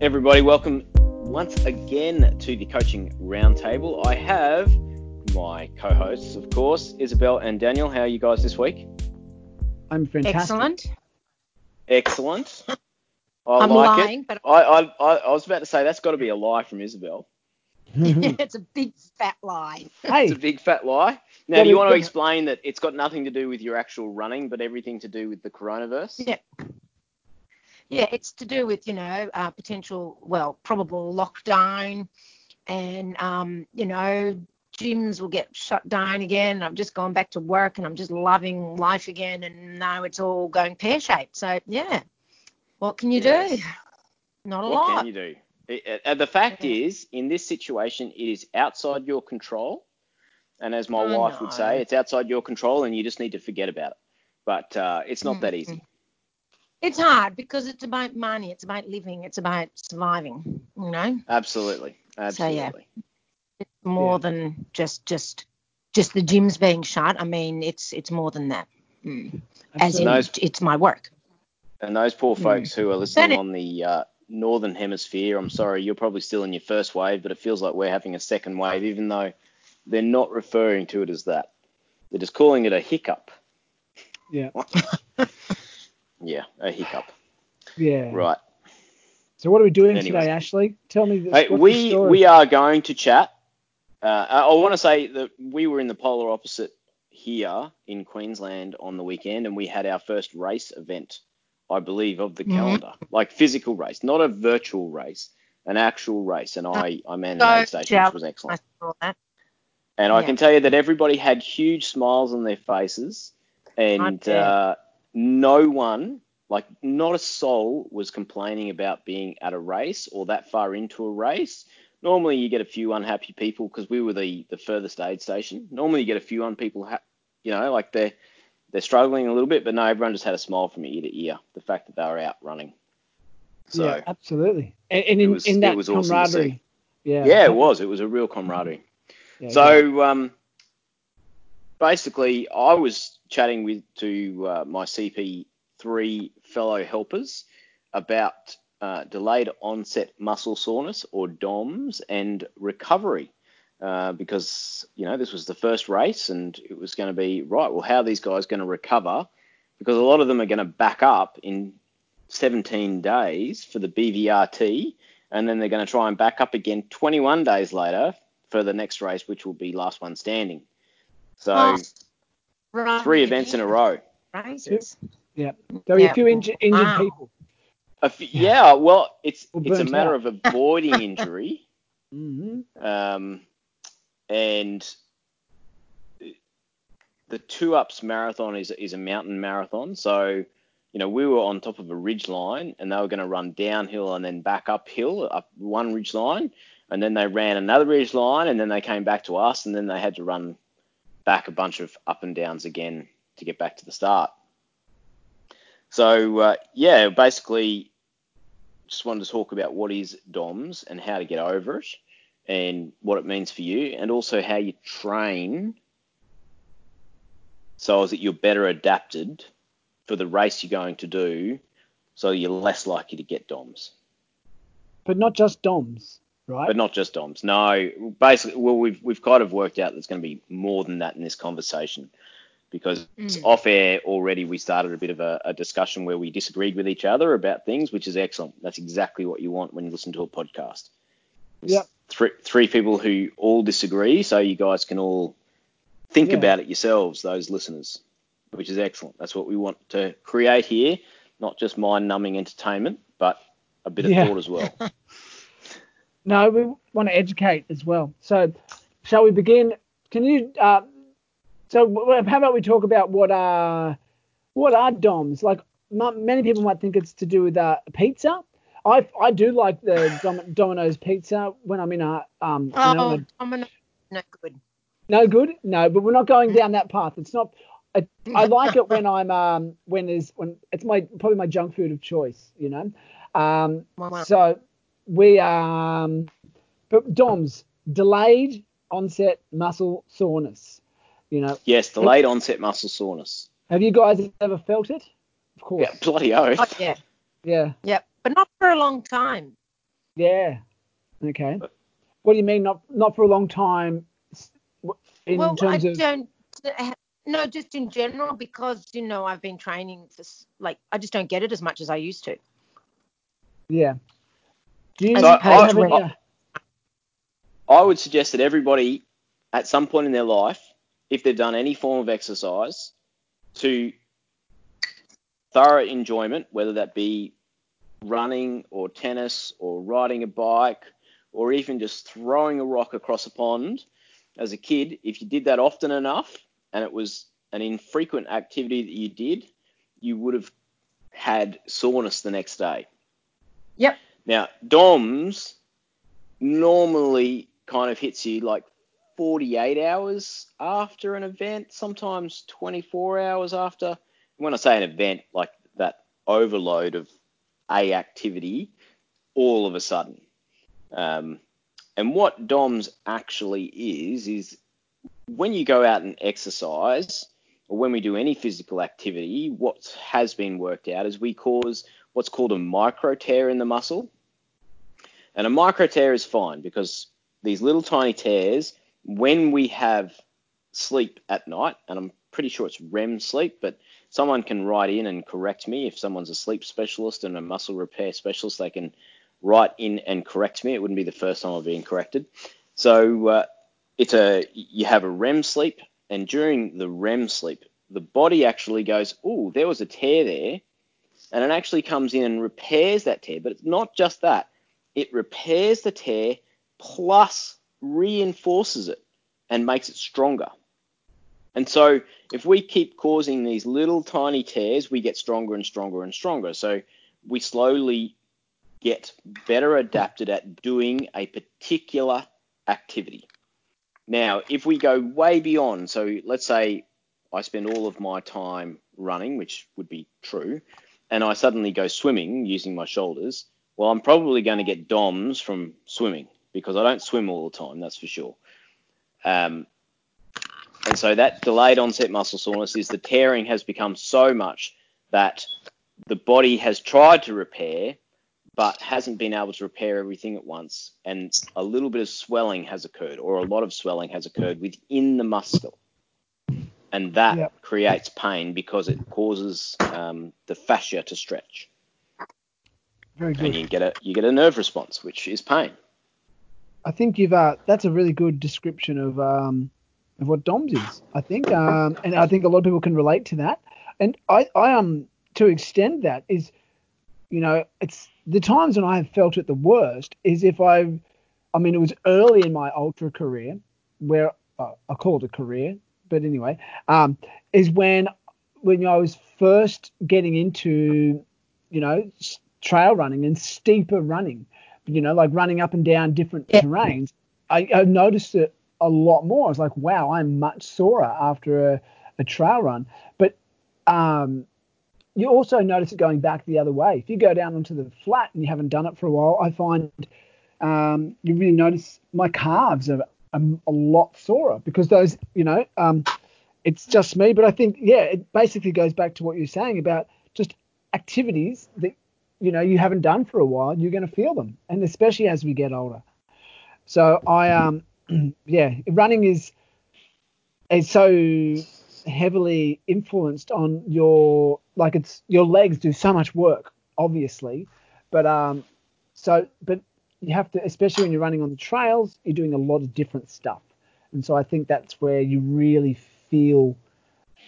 everybody. Welcome once again to the coaching roundtable. I have my co-hosts, of course, Isabel and Daniel. How are you guys this week? I'm fantastic. Excellent. Excellent. I I'm like lying, it. but I, I, I, I was about to say that's got to be a lie from Isabel. it's a big fat lie. hey, It's a big fat lie. Now, Yeah, do you want to explain that it's got nothing to do with your actual running, but everything to do with the coronavirus? Yeah. Yeah, it's to do with, you know, uh, potential, well, probable lockdown and, um, you know, gyms will get shut down again. I've just gone back to work and I'm just loving life again and now it's all going pear shaped. So, yeah, what can you Yes. do? Not a What lot. can you do? It- uh, the fact Yeah. is, in this situation, it is outside your control. And as my I wife would say, it's outside your control and you just need to forget about it. But uh, it's not that easy. It's hard because it's about money, it's about living, it's about surviving, you know? Absolutely. absolutely. So, yeah. It's more Yeah. than just just just the gyms being shut. I mean, it's it's more than that. Mm. As in. Those- it's my work. And those poor Hmm. folks who are listening it- on the uh, northern hemisphere, I'm sorry, you're probably still in your first wave, but it feels like we're having a second wave, even though they're not referring to it as that. They're just calling it a hiccup. yeah, Yeah, a hiccup. yeah. Right. So what are we doing Anyway. today, Ashley? Tell me. This, Hey, what's the we story? we are going to chat. Uh, I, I want to say that we were in the polar opposite here in Queensland on the weekend, and we had our first race event, I believe, of the Mhm. calendar, like physical race, not a virtual race, an actual race. And I I manned an So aid station, which was I excellent. saw that. And I can tell you that everybody had huge smiles on their faces, and bet. uh, no one, like not a soul, was complaining about being at a race or that far into a race. Normally, you get a few unhappy people because we were the the furthest aid station. Normally, you get a few un people, ha- you know, like they're they're struggling a little bit, but no, everyone just had a smile from ear to ear. The fact that they were out running. So yeah, absolutely. And, and It in, was- in it that was awesome camaraderie. see. Yeah. yeah, it was. It was a real camaraderie. Yeah, yeah. So um, basically, I was chatting with to uh, my CP3 fellow helpers about uh, delayed onset muscle soreness or DOMS and recovery. Uh, because you know this was the first race and it was going to be right. Well, how are these guys going to recover? Because a lot of them are going to back up in 17 days for the BVRT, and then they're going to try and back up again 21 days later for the next race, which will be last one standing. So Oh, three events in a row. Races. There'll be Yeah. a few inju- injured Wow. people. A f- yeah, well, it's Or it's a matter out. of avoiding injury, mm-hmm. um, and the two ups marathon is is a mountain marathon. So you know we were on top of a ridge line, and they were going to run downhill and then back uphill up one ridge line, and then they ran another ridge line, and then they came back to us, and then they had to run back a bunch of up and downs again to get back to the start. So uh, yeah, basically, just wanted to talk about what is DOMS and how to get over it, and what it means for you, and also how you train so that you're better adapted for the race you're going to do, so you're less likely to get DOMS. But not just DOMs, right? But not just DOMS. No, basically, well, we've we've kind of worked out there's going to be more than that in this conversation, because Mm. off air already we started a bit of a, a discussion where we disagreed with each other about things, which is excellent. That's exactly what you want when you listen to a podcast. It's Yep. Three three people who all disagree, so you guys can all think Yeah. about it yourselves, those listeners, which is excellent. That's what we want to create here, not just mind-numbing entertainment, but a bit of Yeah. thought as well. No, we want to educate as well. So, shall we begin? Can you? Uh, so, how about we talk about what are what are DOMs? Like, m- many people might think it's to do with uh, pizza. I I do like the Dom- Domino's pizza when I'm in a um. you know, Oh, gonna, no good. no good. No, but we're not going down that path. It's not. I, I like it when I'm um when there's when it's my probably my junk food of choice. You know. Um. Wow. So we um, but DOMS delayed onset muscle soreness. You know, Yes, delayed onset muscle soreness. have you guys ever felt it? Of course. Yeah, bloody oath. Oh, yeah, Yeah. yeah, but not for a long time. Yeah. Okay. What do you mean not not for a long time? In well, terms I of don't. No, just in general because you know I've been training for like I just don't get it as much as I used to. yeah. Do you So have I- I would suggest that everybody, at some point in their life, if they've done any form of exercise, to thorough enjoyment, whether that be running or tennis or riding a bike or even just throwing a rock across a pond as a kid, if you did that often enough and it was an infrequent activity that you did, you would have had soreness the next day. Yep. Now, DOMS normally kind of hits you like 48 hours after an event, sometimes 24 hours after. When I say an event, like that overload of a activity all of a sudden. Um, and what DOMS actually is, is when you go out and exercise, or when we do any physical activity, what has been worked out is we cause what's called a micro tear in the muscle. And a micro tear is fine because these little tiny tears, when we have sleep at night, and I'm pretty sure it's REM sleep, but someone can write in and correct me if someone's a sleep specialist and a muscle repair specialist, they can write in and correct me. It wouldn't be the first time I've been corrected. So uh, it's a you have a REM sleep, and during the REM sleep, the body actually goes, "Oh, there was a tear there," and it actually comes in and repairs that tear. But it's not just that; it repairs the tear plus reinforces it and makes it stronger. And so, if we keep causing these little tiny tears, we get stronger and stronger and stronger. So, we slowly get better adapted at doing a particular activity. Now, if we go way beyond, so let's say I spend all of my time running, which would be true, and I suddenly go swimming using my shoulders, well, I'm probably going to get DOMS from swimming because I don't swim all the time, that's for sure. Um, and so that delayed onset muscle soreness is the tearing has become so much that the body has tried to repair, but hasn't been able to repair everything at once. And a little bit of swelling has occurred, or a lot of swelling has occurred within the muscle. And that Yep. creates pain because it causes um, the fascia to stretch. Very And you get a you get a nerve response, which is pain. I think you've uh, that's a really good description of um, of what DOMS is. I think, um, and I think a lot of people can relate to that. And I, I um, to extend that is, you know, it's the times when I have felt it the worst is if I've, I mean, it was early in my ultra career where uh, I call it a career, but anyway, um, is when when I was first getting into, you know, trail running and steeper running you know, like running up and down different Yeah. terrains, I, I noticed it a lot more. I was like, wow, I'm much sorer after a, a trail run. But um, you also notice it going back the other way. If you go down onto the flat and you haven't done it for a while, I find um, you really notice my calves are, are a lot sorer because those, you know, um, it's just me. But I think, yeah, it basically goes back to what you're saying about just activities that you know you haven't done for a while you're going to feel them and especially as we get older. So i um yeah running is is so heavily influenced on your like it's your legs do so much work obviously but um so but you have to especially when you're running on the trails you're doing a lot of different stuff. And so i think that's where you really feel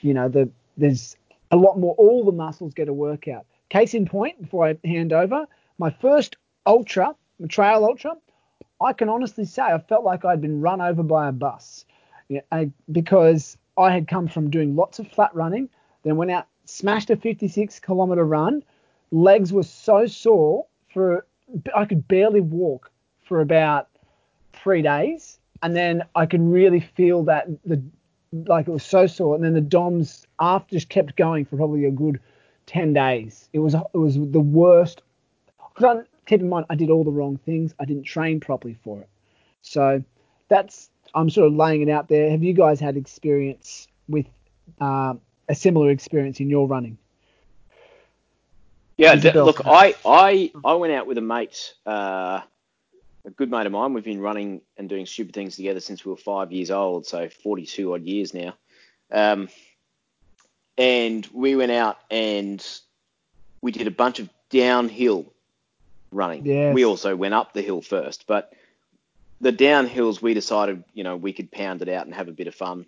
you know the there's a lot more all the muscles get a workout case in point before i hand over my first ultra trail ultra i can honestly say i felt like i'd been run over by a bus. Because i had come from doing lots of flat running then went out smashed a 56 kilometer run. Legs were so sore for i could barely walk for about three days and then i could really feel that the like it was so sore and then the doms after just kept going for probably a good 10 days. It was it was the worst. Because keep in mind i did all the wrong things. I didn't train properly for it. So that's i'm sort of laying it out there. Have you guys had experience with um, a similar experience in your running? Yeah, d- look, I, I I went out with a mate uh, a good mate of mine. We've been running and doing stupid things together since we were five years old, so 42 odd years now. Um, and we went out and we did a bunch of downhill running. Yes. We also went up the hill first, but the downhills we decided, you know, we could pound it out and have a bit of fun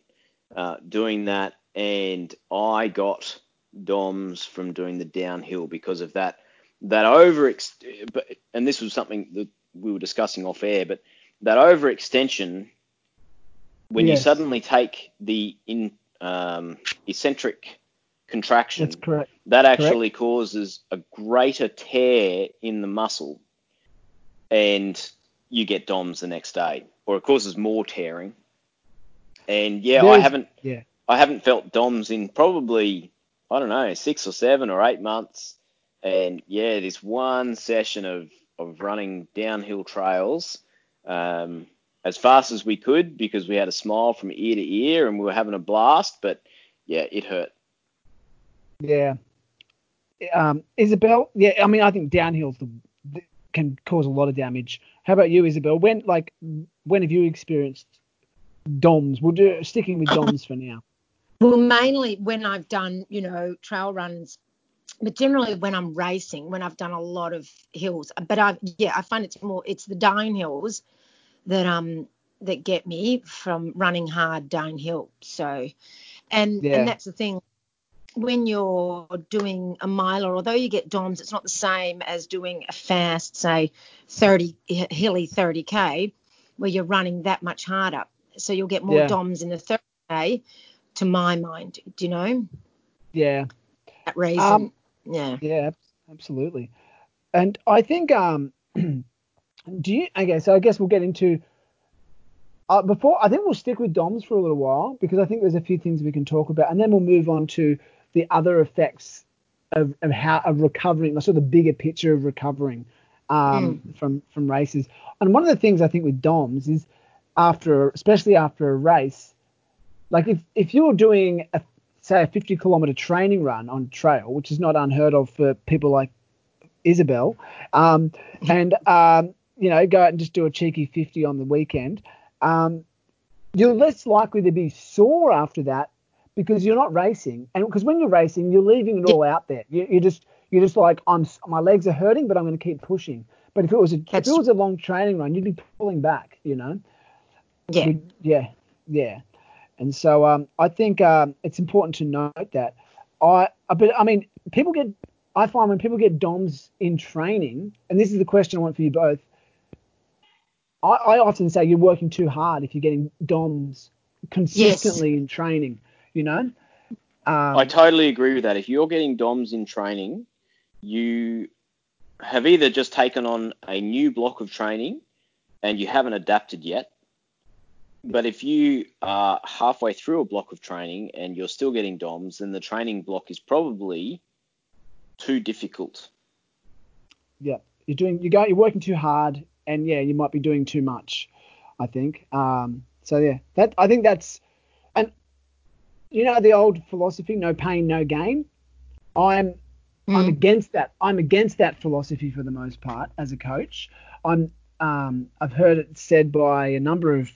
uh, doing that. And I got DOMs from doing the downhill because of that that over and this was something that we were discussing off air, but that overextension when you suddenly take the in um, eccentric contraction, That's correct. that actually causes a greater tear in the muscle, and you get DOMs the next day, or it causes more tearing. And yeah, I haven't Yeah. I haven't felt DOMs in probably I don't know six or seven or eight months, and yeah, this one session of of running downhill trails um, as fast as we could because we had a smile from ear to ear and we were having a blast, but yeah, it hurt. Yeah. Um, Isabel, yeah, I mean, I think downhills the, the, can cause a lot of damage. How about you, Isabel? When like when have you experienced DOMs? We'll do sticking with DOMs for now. Well, mainly when I've done, you know, trail runs, but generally when I'm racing, when I've done a lot of hills. But I, yeah, I find it's more, it's the downhills that um that get me from running hard downhill. So, and Yeah. and that's the thing. When you're doing a mile, or although you get DOMs, it's not the same as doing a fast, say, 30 hilly 30k, where you're running that much harder. So you'll get more Yeah. DOMs in the 30k, to my mind. Do you know Yeah. that reason? Um, yeah. Yeah, absolutely. And I think um do you okay, so I guess we'll get into uh, before I think we'll stick with DOMs for a little while because I think there's a few things we can talk about and then we'll move on to the other effects of, of how of recovering, sort of the bigger picture of recovering um, from from races. And one of the things I think with DOMs is after especially after a race, like if if you're doing a say a 50 kilometer training run on trail, which is not unheard of for people like Isabel, um, and um, you know go out and just do a cheeky 50 on the weekend, um, you're less likely to be sore after that because you're not racing, and because when you're racing, you're leaving it all out there. You, you just you're just like I'm my legs are hurting, but I'm going to keep pushing. But if it was a if it was a long training run, you'd be pulling back, you know. Yeah. We- yeah, yeah. And so um, I think um, it's important to note that I, I- but I mean, people get, I find when people get DOMs in training, and this is the question I want for you both. I, I often say you're working too hard if you're getting DOMs consistently in training. You know. Um, I totally agree with that. If you're getting DOMs in training, you have either just taken on a new block of training and you haven't adapted yet. But if you are halfway through a block of training and you're still getting DOMs, then the training block is probably too difficult. yeah, you're doing, you go, you're working too hard, and yeah, you might be doing too much. I think. Um, so yeah, that I think that's, you know the old philosophy, no pain, no gain. I'm I'm Mm. against that. I'm against that philosophy for the most part as a coach. I'm um, I've heard it said by a number of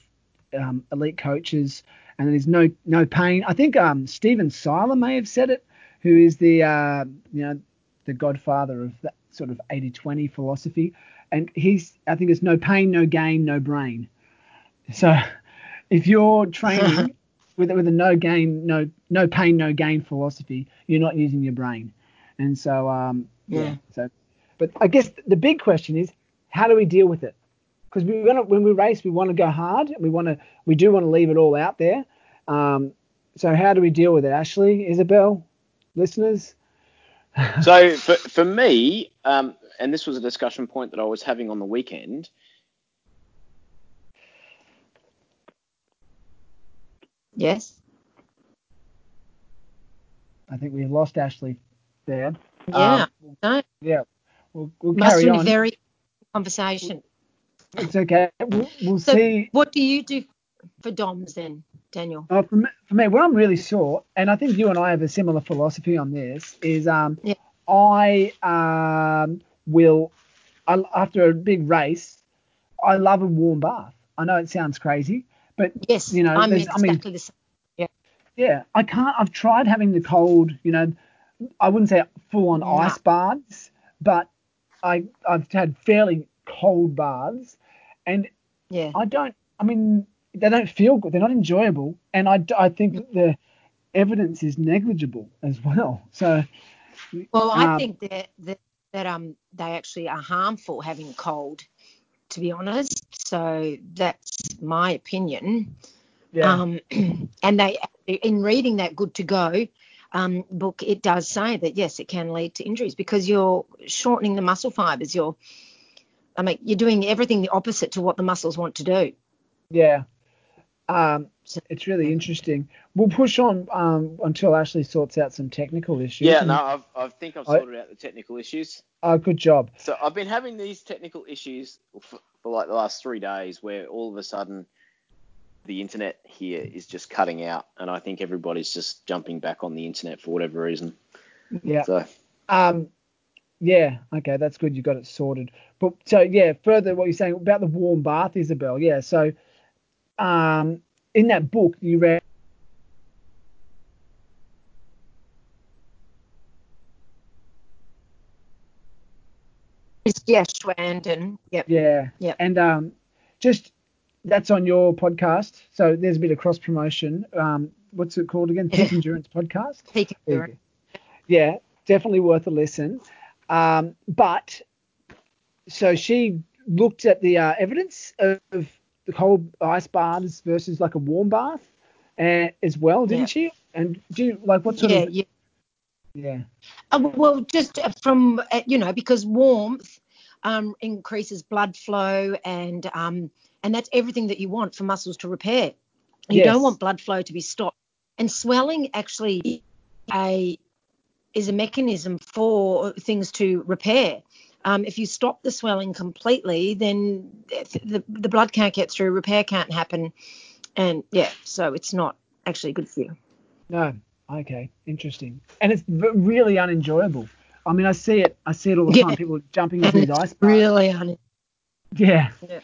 um, elite coaches, and there's no no pain. I think um, Stephen Seiler may have said it, who is the uh, you know the godfather of that sort of 80-20 philosophy, and he's I think it's no pain, no gain, no brain. So if you're training with with a no gain, no no pain, no gain philosophy, you're not using your brain. And so um yeah. Yeah. So but I guess the big question is how do we deal with it? Because we want to, when we race, we want to go hard. And we want to we do want to leave it all out there. Um, so how do we deal with it, Ashley, Isabel, listeners? So for, for me, um, and this was a discussion point that I was having on the weekend, Yes. I think we lost Ashley there. Yeah. Um, no. yeah. We'll, we'll Must carry on. very conversation. It's okay. We'll, we'll So see. what do you do for DOMs then, Daniel? Uh, for, me, for me, what I'm really sure, and I think you and I have a similar philosophy on this, is um, Yeah. I um, will, I, after a big race, I love a warm bath. I know it sounds crazy, but Yes, you know, I'm exactly I mean, the same. yeah, I can't. I've tried having the cold. You know, I wouldn't say full on No. ice baths, but I I've had fairly cold baths, and Yeah. I don't. I mean, they don't feel good. They're not enjoyable, and I, I think that the evidence is negligible as well. So Well, I Um, think that, that that um they actually are harmful having cold, to be honest. So that's my opinion. yeah, Um, and they in reading that Good to Go um, book, it does say that yes, it can lead to injuries because you're shortening the muscle fibers. You're I mean, you're doing everything the opposite to what the muscles want to do. yeah. Um, So- it's really interesting. We'll push on um, until Ashley sorts out some technical issues. Yeah, no, I've, I think I've I- sorted out the technical issues. Oh, good job. So I've been having these technical issues for, for like the last three days, where all of a sudden the internet here is just cutting out, and I think everybody's just jumping back on the internet for whatever reason. Yeah. So Um, yeah, okay, that's good. You got it sorted. But so yeah, further what you're saying about the warm bath, Isabel. Yeah, so um, in that book you read. Yeah, Aschwanden. Yep. Yeah. Yeah. And um, just that's on your podcast. So there's a bit of cross promotion. Um, what's it called again? Peak Endurance Podcast. Peak endurance. Yeah, definitely worth a listen. Um, but so she looked at the uh, evidence of the cold ice baths versus like a warm bath, uh, as well, didn't Yeah. she? And do you like what sort Yeah, of? yeah. Yeah. Uh, well, just from uh, you know because warmth um, increases blood flow and um, and that's everything that you want for muscles to repair. You Yes. don't want blood flow to be stopped. And swelling actually a is a mechanism for things to repair. Um, if you stop the swelling completely, then the, the blood can't get through, repair can't happen, and yeah, so it's not actually good for you. No. Okay. Interesting. And it's really unenjoyable. I mean, I see it. I see it all the Yeah. time. People jumping into these ice. Really, honey. Yeah. Yeah.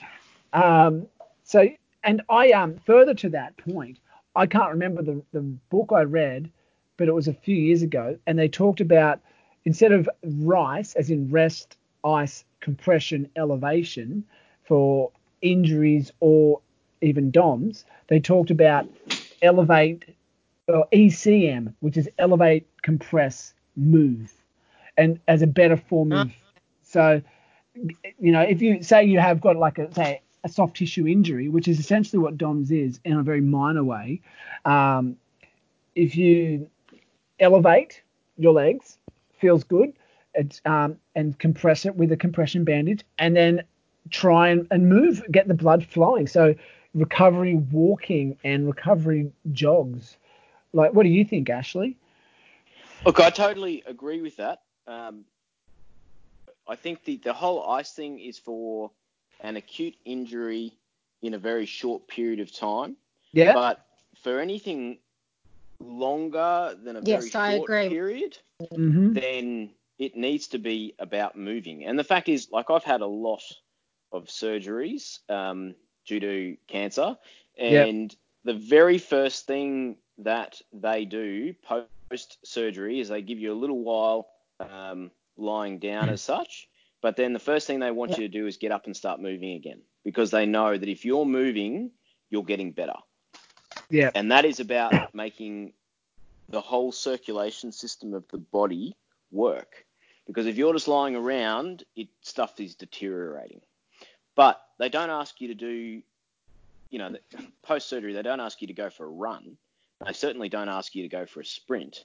Um, so, and I um further to that point, I can't remember the the book I read, but it was a few years ago, and they talked about instead of rice, as in rest, ice, compression, elevation, for injuries or even DOMs, they talked about elevate or ECM, which is elevate, compress, move, and as a better form of so you know, if you say you have got like a say a soft tissue injury, which is essentially what DOMS is in a very minor way, um, if you elevate your legs, feels good, it's, um, and compress it with a compression bandage, and then try and, and move, get the blood flowing. So recovery walking and recovery jogs. Like, what do you think, Ashley? Look, I totally agree with that. Um, I think the, the whole ice thing is for an acute injury in a very short period of time. Yeah. But for anything longer than a Yes, very I short agree. period, hmm then it needs to be about moving. And the fact is, like, I've had a lot of surgeries um, due to cancer, Yep. and the very first thing that they do post surgery is they give you a little while um, lying down as such. But then the first thing they want you to do is get up and start moving again because they know that if you're moving, you're getting better. Yeah. And that is about making the whole circulation system of the body work. Because if you're just lying around, it stuff is deteriorating. But they don't ask you to do, you know, post surgery, they don't ask you to go for a run. They certainly don't ask you to go for a sprint.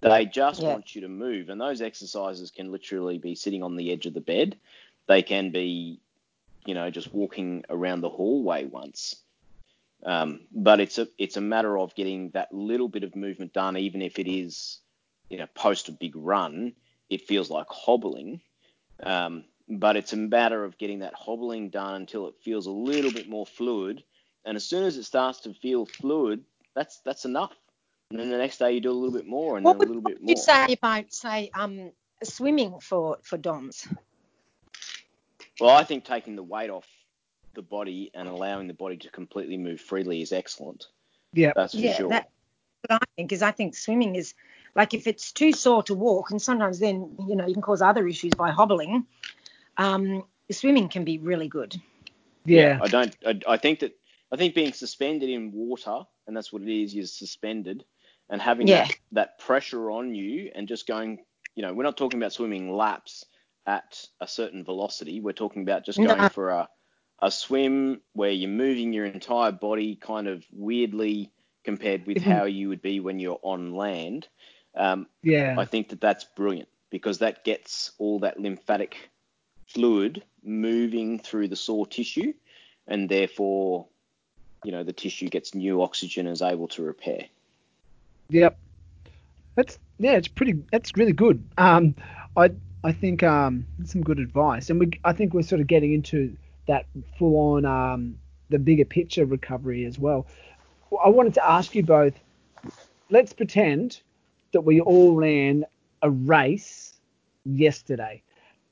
They just Yeah. want you to move. And those exercises can literally be sitting on the edge of the bed. They can be, you know, just walking around the hallway once. Um, but it's a it's a matter of getting that little bit of movement done, even if it is, you know, post a big run, it feels like hobbling. Um, but it's a matter of getting that hobbling done until it feels a little bit more fluid. And as soon as it starts to feel fluid, that's that's enough. And then the next day you do a little bit more, and What then a would little bit more. you say about say um swimming for for DOMs? Well, I think taking the weight off the body and allowing the body to completely move freely is excellent. Yeah. That's for yeah, sure. that what I think is I think swimming is like if it's too sore to walk, and sometimes then you know you can cause other issues by hobbling. Um, swimming can be really good. Yeah. I don't. I, I think that I think being suspended in water, and that's what it is. You're suspended, and having Yeah. that, that pressure on you, and just going. You know, we're not talking about swimming laps at a certain velocity. We're talking about just No. going for a a swim where you're moving your entire body kind of weirdly compared with Mhm. how you would be when you're on land. Um, Yeah. I think that that's brilliant because that gets all that lymphatic fluid moving through the sore tissue, and therefore, you know, the tissue gets new oxygen and is able to repair. Yep. That's yeah, it's pretty. That's really good. Um, I I think um, some good advice, and we I think we're sort of getting into that full on um, the bigger picture recovery as well. I wanted to ask you both. Let's pretend that we all ran a race yesterday.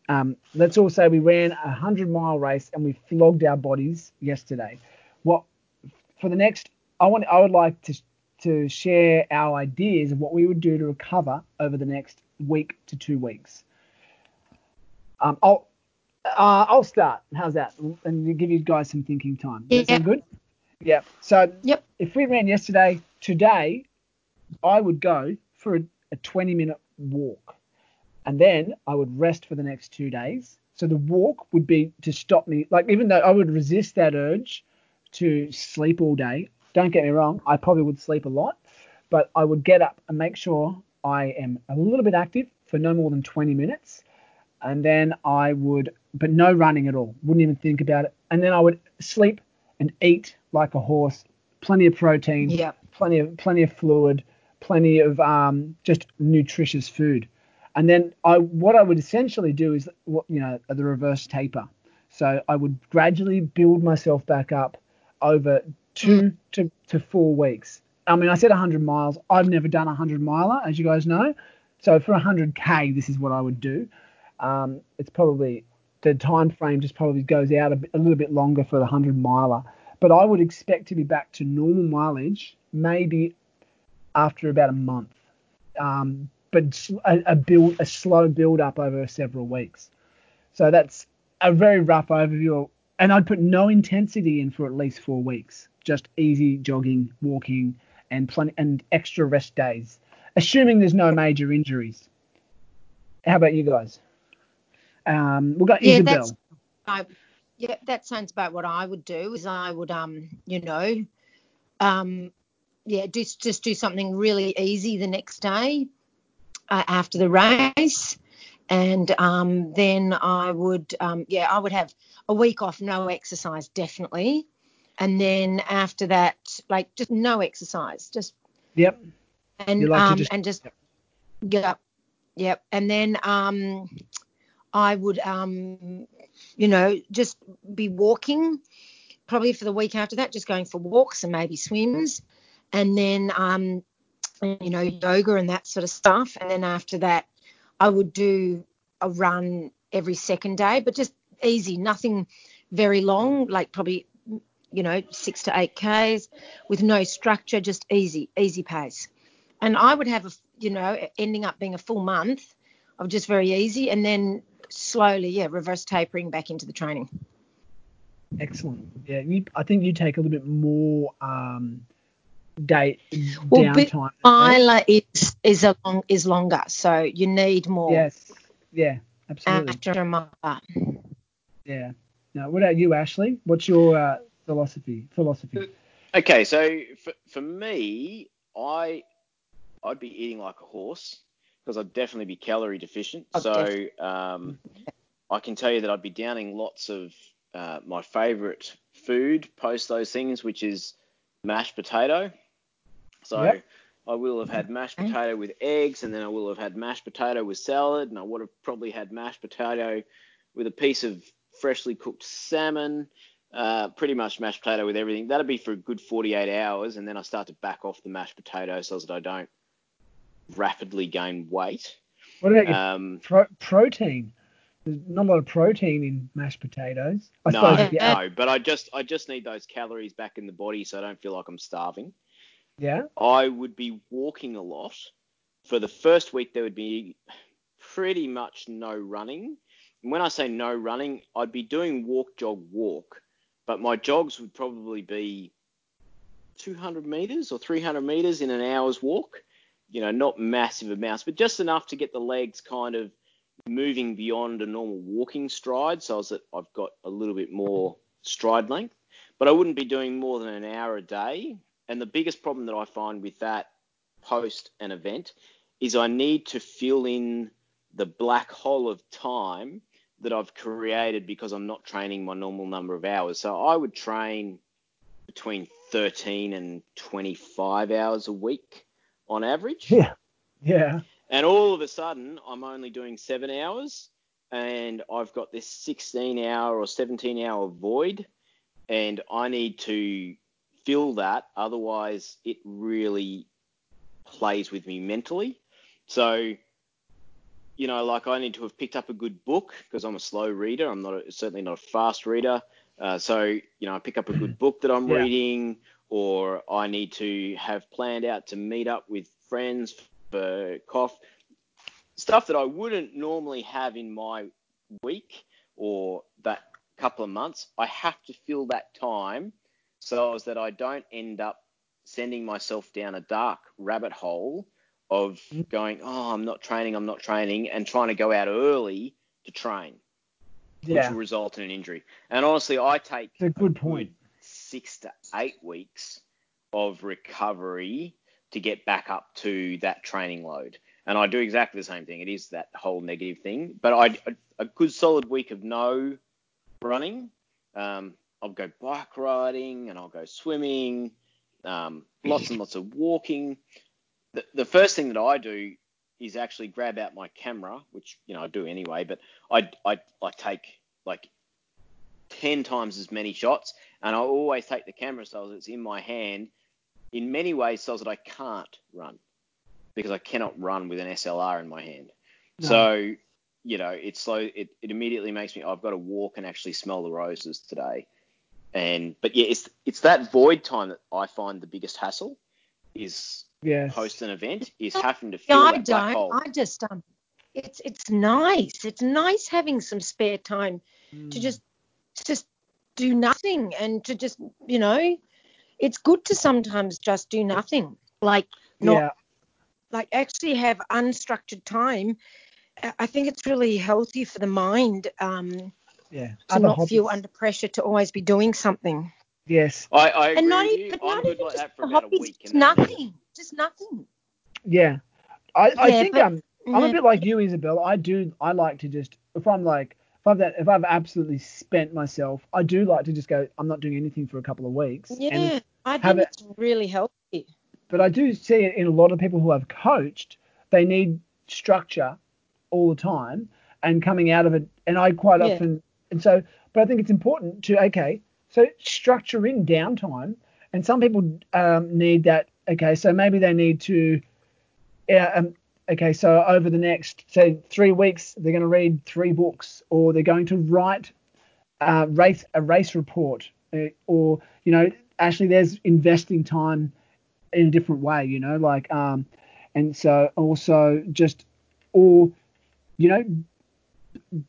Um, let's all say we ran a hundred mile race and we flogged our bodies yesterday. What for the next? I want. I would like to to share our ideas of what we would do to recover over the next week to two weeks. Um, I'll uh, I'll start. How's that? And give you guys some thinking time. That sound Yeah. good? Yeah. So Yep. if we ran yesterday, today I would go for a, a 20 minute walk, and then I would rest for the next two days. So the walk would be to stop me, like even though I would resist that urge to sleep all day. Don't get me wrong, I probably would sleep a lot, but I would get up and make sure I am a little bit active for no more than 20 minutes. And then I would, but no running at all, wouldn't even think about it. And then I would sleep and eat like a horse, plenty of protein, Yep. plenty of plenty of fluid, plenty of um, just nutritious food. And then I, what I would essentially do is, what you know, the reverse taper. So I would gradually build myself back up over two to, to four weeks. I mean, I said 100 miles. I've never done a 100 miler, as you guys know. So for 100k, this is what I would do. Um, it's probably the time frame just probably goes out a, bit, a little bit longer for the 100 miler. But I would expect to be back to normal mileage maybe after about a month. Um, but a, a build, a slow build up over several weeks. So that's a very rough overview. And I'd put no intensity in for at least four weeks. Just easy jogging, walking, and plenty and extra rest days, assuming there's no major injuries. How about you guys? Um, we've got Yeah, Isabel. I, yeah, that sounds about what I would do. Is I would um, you know, um, yeah, just just do something really easy the next day uh, after the race, and um, then I would um, yeah, I would have a week off, no exercise definitely, and then after that, like just no exercise, just Yep. and like um just- and just yep. Yep. And then um i would um you know just be walking probably for the week after that just going for walks and maybe swims. And then um you know yoga and that sort of stuff. And then after that i would do a run every second day but just easy nothing very long like probably you know six to eight k's with no structure just easy easy pace and I would have a you know ending up being a full month of just very easy and then slowly yeah reverse tapering back into the training Excellent. Yeah, you, I think you take a little bit more um, day Well, downtime. Isla is is a long is longer so you need more Yes. Yeah. Absolutely. after a month Yeah. Now, what about you, Ashley? What's your uh, philosophy? Philosophy. Okay, so for, for me, I I'd be eating like a horse because I'd definitely be calorie deficient. So um, I can tell you that I'd be downing lots of uh, my favourite food post those things, which is mashed potato. So Yep. I will have had mashed potato with eggs, and then I will have had mashed potato with salad, and I would have probably had mashed potato with a piece of freshly cooked salmon. Uh, pretty much mashed potato with everything. That'd be for a good 48 hours, and then I start to back off the mashed potato so that I don't rapidly gain weight. What about Um, pro- protein? there's not a lot of protein in mashed potatoes. I no, suppose if you no, but I just I just need those calories back in the body so I don't feel like I'm starving. yeah, I would be walking a lot. For the first week, there would be pretty much no running. And when I say no running, I'd be doing walk, jog, walk, but my jogs would probably be 200 meters or 300 meters in an hour's walk. You know, not massive amounts, but just enough to get the legs kind of moving beyond a normal walking stride so that I've got a little bit more stride length. But I wouldn't be doing more than an hour a day. And the biggest problem that I find with that post an event is I need to fill in the black hole of time that I've created because I'm not training my normal number of hours. So I would train between 13 and 25 hours a week on average. yeah, yeah, And all of a sudden, I'm only doing seven hours, and I've got this 16 hour or 17 hour void, and I need to fill that. Otherwise, it really plays with me mentally. So, you know, like I need to have picked up a good book because I'm a slow reader. I'm not a, certainly not a fast reader. Uh, so, you know, I pick up a good book that I'm Yeah. reading, or I need to have planned out to meet up with friends for cough stuff that I wouldn't normally have in my week or that couple of months. I have to fill that time so as that I don't end up sending myself down a dark rabbit hole of going, oh, I'm not training, I'm not training, and trying to go out early to train, which will result in an injury. And honestly, I take It's a good point. six to eight weeks of recovery to get back up to that training load. And I do exactly the same thing. It is that whole negative thing. But I a good solid week of no running. Um, I'll go bike riding and I'll go swimming. Um, lots and lots of walking. The, the first thing that I do is actually grab out my camera, which you know I do anyway. But I I, I take like ten times as many shots, and I always take the camera so that it's in my hand. In many ways, so that I can't run because I cannot run with an SLR in my hand. No. So you know, it's slow. It, it immediately makes me. I've got to walk and actually smell the roses today. And but yeah, it's it's that void time that I find the biggest hassle. Is Yes. host an event is having to Yeah, fill I that black hole. don't. I just um, it's it's nice. It's nice having some spare time Mm. to just just do nothing and to just you know, it's good to sometimes just do nothing. Like not yeah. like actually have unstructured time. I- I think it's really healthy for the mind um, Yeah. to Other not hobbies. feel under pressure to always be doing something. Yes. I, I agree and not with even, you. but I'm not good even like just that for the about a hobbies, week. just and then- nothing, just nothing. Yeah. I, I Yeah, think but- um, I'm a bit like you, Isabel. I do. I like to just if I'm like if I've that if I've absolutely spent myself, I do like to just go. I'm not doing anything for a couple of weeks. Yeah, And, I have think it- it's really healthy. but I do see it in a lot of people who I've coached. They need structure all the time and coming out of it. And I quite Yeah. often and so, but I think it's important to okay. So structure in downtime, and some people um, need that. Okay, so maybe they need to. Yeah, um, okay, so over the next say three weeks, they're going to read three books, or they're going to write uh, race a race report, uh, or you know, actually, there's investing time in a different way, you know, like um, and so also just or you know,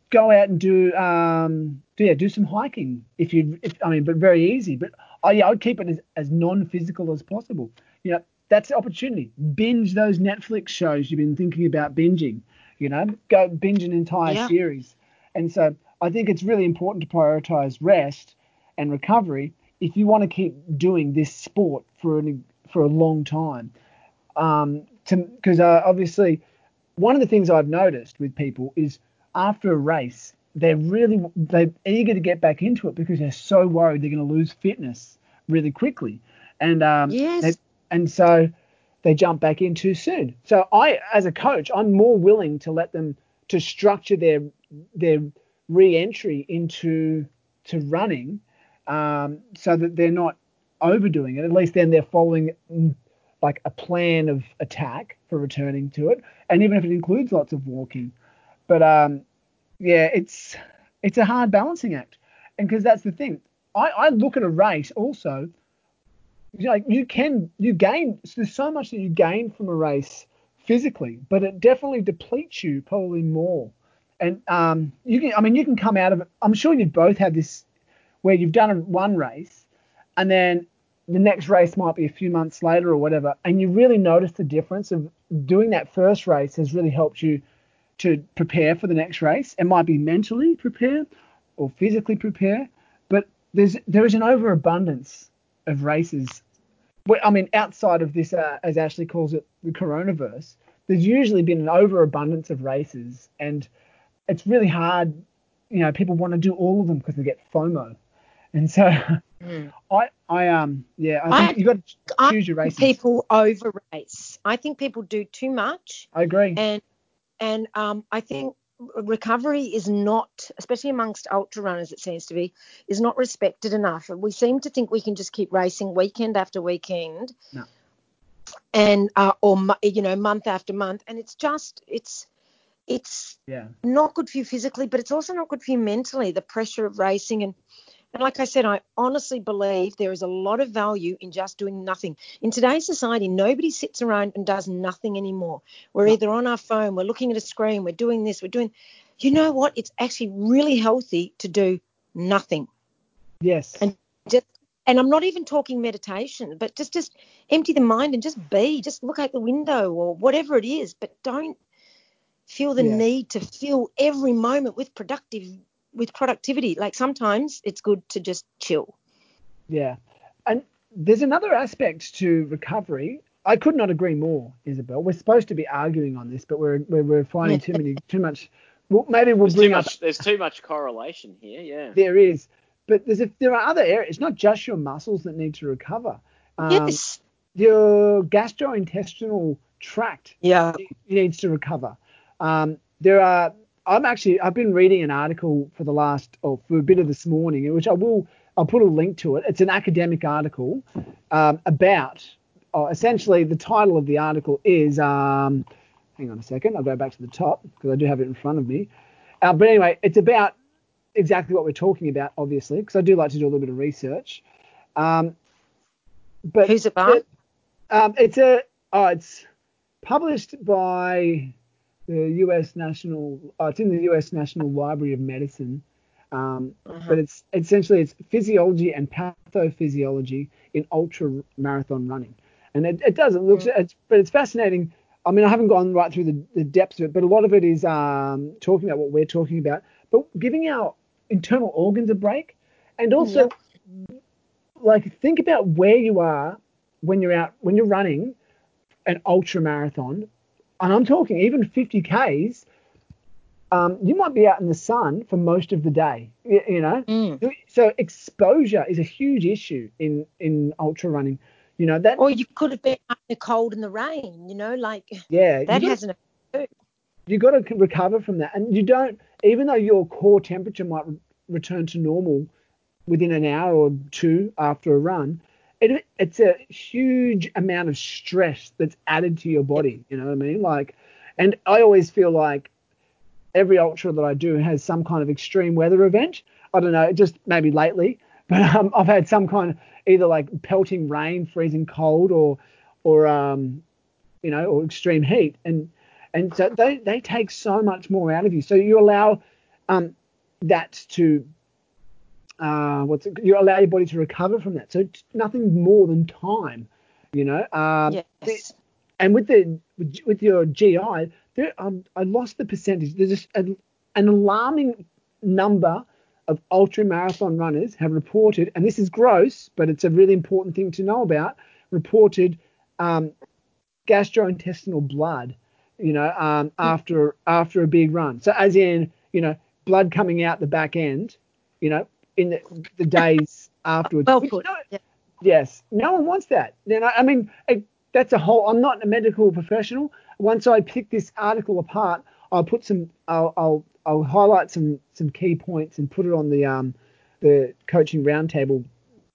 go out and do um, do, yeah, do some hiking if you if I mean, but very easy, but oh yeah, I would keep it as, as non-physical as possible. You know, that's the opportunity. Binge those Netflix shows you've been thinking about binging. You know, go binge an entire Yeah. series. And so I think it's really important to prioritize rest and recovery if you want to keep doing this sport for an, for a long time. Um, because uh, obviously, one of the things I've noticed with people is after a race, they're really they're eager to get back into it because they're so worried they're going to lose fitness really quickly, and um, Yes. they- and so they jump back in too soon. So I, as a coach, I'm more willing to let them to structure their their re-entry into to running, um, so that they're not overdoing it. At least then they're following mm, like a plan of attack for returning to it, and even if it includes lots of walking. But um, yeah, it's it's a hard balancing act, and because that's the thing. I, I look at a race also. Like you can you gain there's so much that you gain from a race physically, but it definitely depletes you probably more. And um, you can I mean you can come out of it. I'm sure you've both had this where you've done one race, and then the next race might be a few months later or whatever, and you really notice the difference of doing that first race has really helped you to prepare for the next race. It might be mentally prepare or physically prepare, but there's there is an overabundance of races. I mean, outside of this, uh, as Ashley calls it, the coronavirus, there's usually been an overabundance of races, and it's really hard. You know, people want to do all of them because they get FOMO, and so mm. I, I um, yeah, I think I, you got to choose your races. People over race. I think people do too much. I agree. And and um, I think recovery is not, especially amongst ultra runners, it seems to be, is not respected enough. We seem to think we can just keep racing weekend after weekend, no. and uh, or you know month after month, and it's just it's it's yeah. not good for you physically, but it's also not good for you mentally. The pressure of racing and and like I said, I honestly believe there is a lot of value in just doing nothing. In today's society, nobody sits around and does nothing anymore. We're either on our phone, we're looking at a screen, we're doing this, we're doing. You know what? It's actually really healthy to do nothing. Yes. And just and I'm not even talking meditation, but just just empty the mind and just be, just look out the window or whatever it is, but don't feel the need to fill every moment with productive with productivity. Like sometimes it's good to just chill. Yeah. And there's another aspect to recovery. I could not agree more, Isabel. We're supposed to be arguing on this, but we're we're, we're finding too many too much. Well, maybe we'll there's bring too up. Much, there's too much correlation here. Yeah. There is, but there's a, there are other areas. It's not just your muscles that need to recover. Um, yes. Your gastrointestinal tract yeah. needs to recover. Um, there are I'm actually I've been reading an article for the last or for a bit of this morning, which I will I'll put a link to it. It's an academic article um, about oh, essentially the title of the article is um, hang on a second I'll go back to the top because I do have it in front of me. Uh, but anyway, it's about exactly what we're talking about, obviously, because I do like to do a little bit of research. Um, but who's it by? It, um, it's a oh, it's published by the U.S. National. Uh, it's in the U.S. National Library of Medicine, um, uh-huh. but it's essentially it's physiology and pathophysiology in ultra marathon running, and it, it does it looks mm. it's but it's fascinating. I mean, I haven't gone right through the, the depths of it, but a lot of it is um, talking about what we're talking about, but giving our internal organs a break, and also yep. like think about where you are when you're out when you're running an ultra marathon and I'm talking even 50 Ks, um, you might be out in the sun for most of the day, you, you know. Mm. So exposure is a huge issue in in ultra running. You know that. Or you could have been out in the cold and the rain. You know, like yeah, that hasn't. You've got to recover from that, and you don't. Even though your core temperature might re- return to normal within an hour or two after a run, it, it's a huge amount of stress that's added to your body. You know what I mean? Like, and I always feel like every ultra that I do has some kind of extreme weather event. I don't know, just maybe lately, but um, I've had some kind of either like pelting rain, freezing cold, or or um, you know, or extreme heat, and and so they they take so much more out of you. So you allow um, that to uh, what's it, you allow your body to recover from that. So it's nothing more than time, you know. Um, yes. And with the with your GI, there, um, I lost the percentage. There's just a, an alarming number of ultra marathon runners have reported, and this is gross, but it's a really important thing to know about. Reported um, gastrointestinal blood, you know, um, after after a big run. So as in, you know, blood coming out the back end, you know, in the, the days afterwards. Well put. No, yeah. Yes, no one wants that. Then I, I mean, it, that's a whole. I'm not a medical professional. Once I pick this article apart, I'll put some. I'll I'll, I'll highlight some some key points and put it on the um the coaching roundtable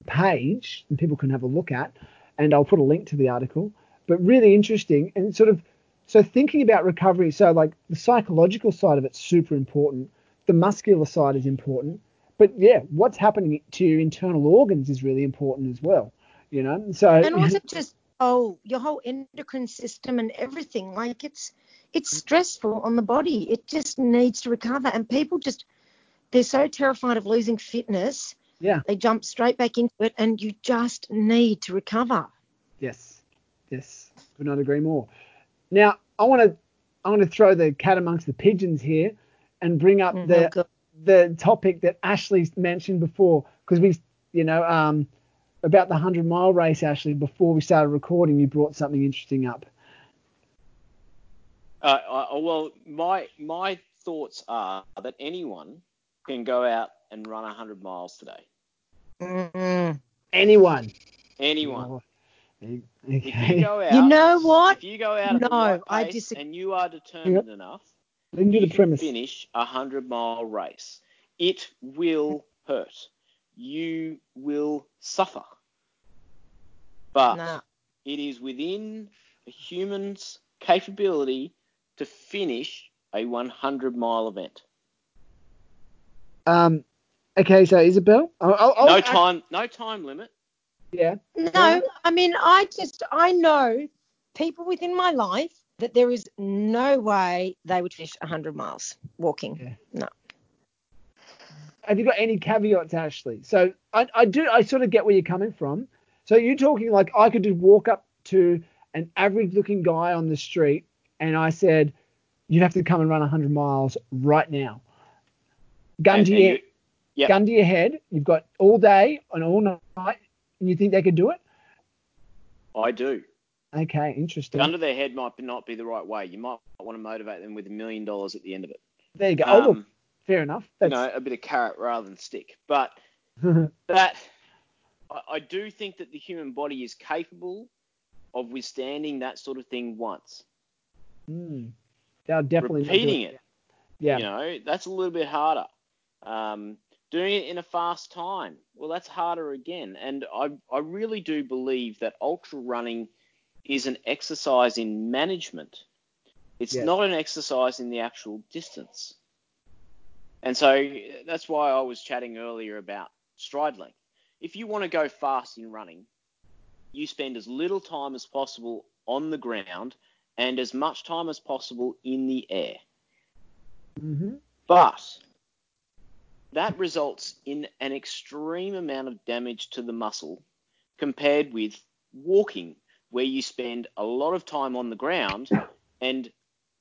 page, and people can have a look at. And I'll put a link to the article. But really interesting and sort of so thinking about recovery. So like the psychological side of it's super important the muscular side is important, but yeah, what's happening to your internal organs is really important as well. You know, so and also just oh your whole endocrine system and everything. Like it's it's mm. stressful on the body. It just needs to recover, and people just they're so terrified of losing fitness. Yeah. They jump straight back into it, and you just need to recover. Yes. Yes. Could not agree more. Now, I want to I want to throw the cat amongst the pigeons here and bring up mm, Oh, the God. The topic that Ashley mentioned before because we you know um about the 100 mile race Ashley before we started recording you brought something interesting up. Uh, I, well, my my thoughts are that anyone can go out and run 100 miles today. Mm. Anyone. Anyone. Oh, If okay. you go out, You know what? If you go out at the No, right I pace disagree. and you are determined enough, Then do the premise. finish a 100 mile race. It will hurt. You will suffer. But No. it is within a human's capability to finish a 100 mile event. Um. Okay, so Isabel. I'll, I'll, I'll No act- time, no time limit. Yeah. No, I mean, I just, I know people within my life that there is no way they would finish 100 miles walking. Yeah. No. have you got any caveats, Ashley? So I, I do, I sort of get where you're coming from. So you're talking like I could just walk up to an average-looking guy on the street, and I said, you'd have to come and run 100 miles right now." Gun And- to and your you- Yep. gun to your head. You've got all day and all night, and you think they could do it? I do. Okay, interesting. Gun to their head might not be the right way. You might want to motivate them with a million dollars at the end of it. there you go. oh, Um, fair enough. you know, a bit of carrot rather than stick. But that I, I do think that the human body is capable of withstanding that sort of thing once. Hmm. They'll definitely Repeating it, Yeah. you know, that's a little bit harder. Um, doing it in a fast time, well, that's harder again. And I, I really do believe that ultra running is an exercise in management. It's Yes. not an exercise in the actual distance. And so that's why I was chatting earlier about stride length. If you want to go fast in running, you spend as little time as possible on the ground and as much time as possible in the air. hmm But that results in an extreme amount of damage to the muscle compared with walking, where you spend a lot of time on the ground and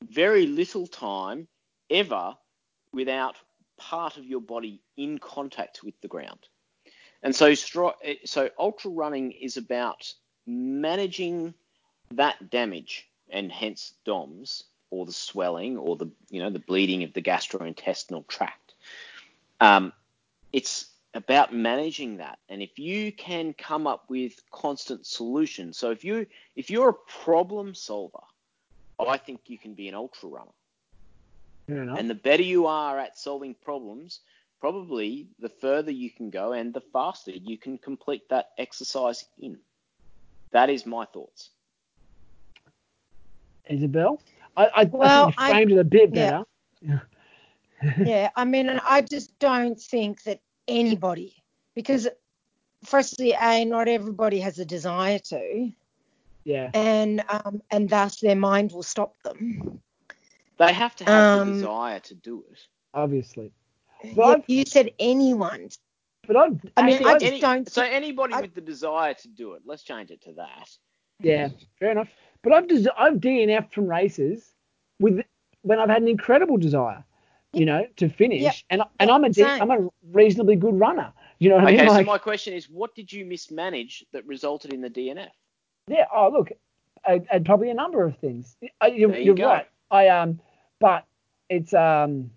very little time ever without part of your body in contact with the ground. And so, so ultra running is about managing that damage and hence DOMS or the swelling or the you know the bleeding of the gastrointestinal tract. Um, it's about managing that, and if you can come up with constant solutions. So if you if you're a problem solver, I think you can be an ultra runner. And the better you are at solving problems, probably the further you can go and the faster you can complete that exercise in. That is my thoughts. Isabel, I, I, Well, I think you I- framed it a bit yeah. better. yeah, I mean, I just don't think that anybody, because firstly, a not everybody has a desire to, Yeah. and um, and thus their mind will stop them. They have to have Um, the desire to do it. obviously. Yeah, But- you said anyone. But I've, I mean, actually, I just Any- don't so anybody I- with the desire to do it, let's change it to that. yeah, fair enough. But I've des- I've DNF'd from races with when I've had an incredible desire, you know, to finish, Yeah. and and I'm a de- I'm a reasonably good runner. You know what I Okay, mean? so my question is, what did you mismanage that resulted in the DNF? yeah. Oh, look, I, I, probably a number of things. Uh, You're, There you you're go. right. I um, but it's um.